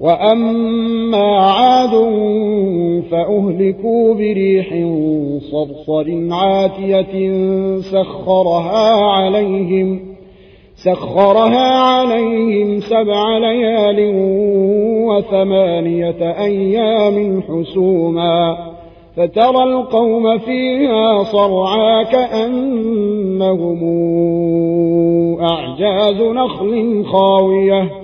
وأما عاد فأهلكوا بريح صرصر عاتية سخرها عليهم سخرها عليهم سبع ليال وثمانية أيام حسوما فترى القوم فيها صرعا كأنهم أعجاز نخل خاوية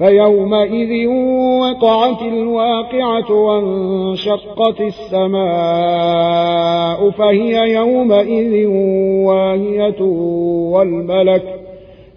فيومئذ وقعت الواقعة وانشقت السماء فهي يومئذ واهية والملك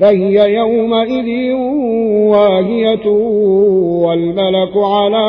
فهي يومئذ واهية والملك على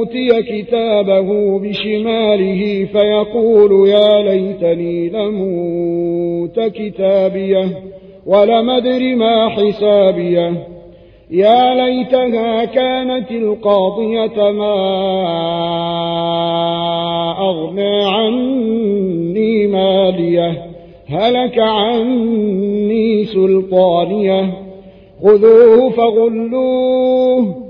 أوتي كتابه بشماله فيقول يا ليتني لموت كتابيه ولم أدر ما حسابيه. يا ليتها كانت القاضية ما أغنى عني ماليه. هلك عني سلطانيه. خذوه فغلوه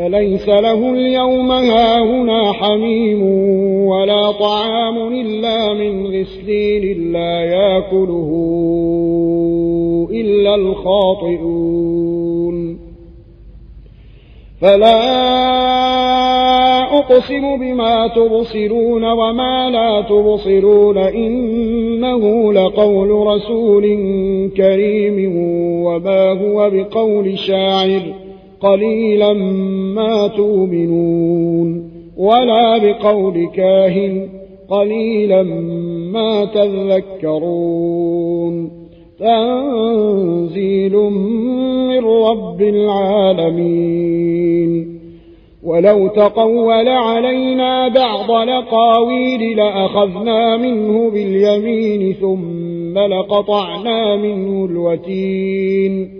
فليس له اليوم هاهنا حميم ولا طعام إلا من غسلين لا يأكله إلا الخاطئون. فلا أقسم بما تبصرون وما لا تبصرون إنه لقول رسول كريم وما هو بقول شاعر. قليلا ما تؤمنون ولا بقول كاهن قليلا ما تذكرون تنزيل من رب العالمين ولو تقول علينا بعض لقاويل لأخذنا منه باليمين ثم لقطعنا منه الوتين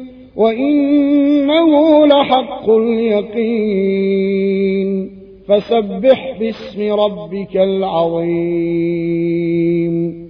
وإنه لحق اليقين. فسبح باسم ربك العظيم.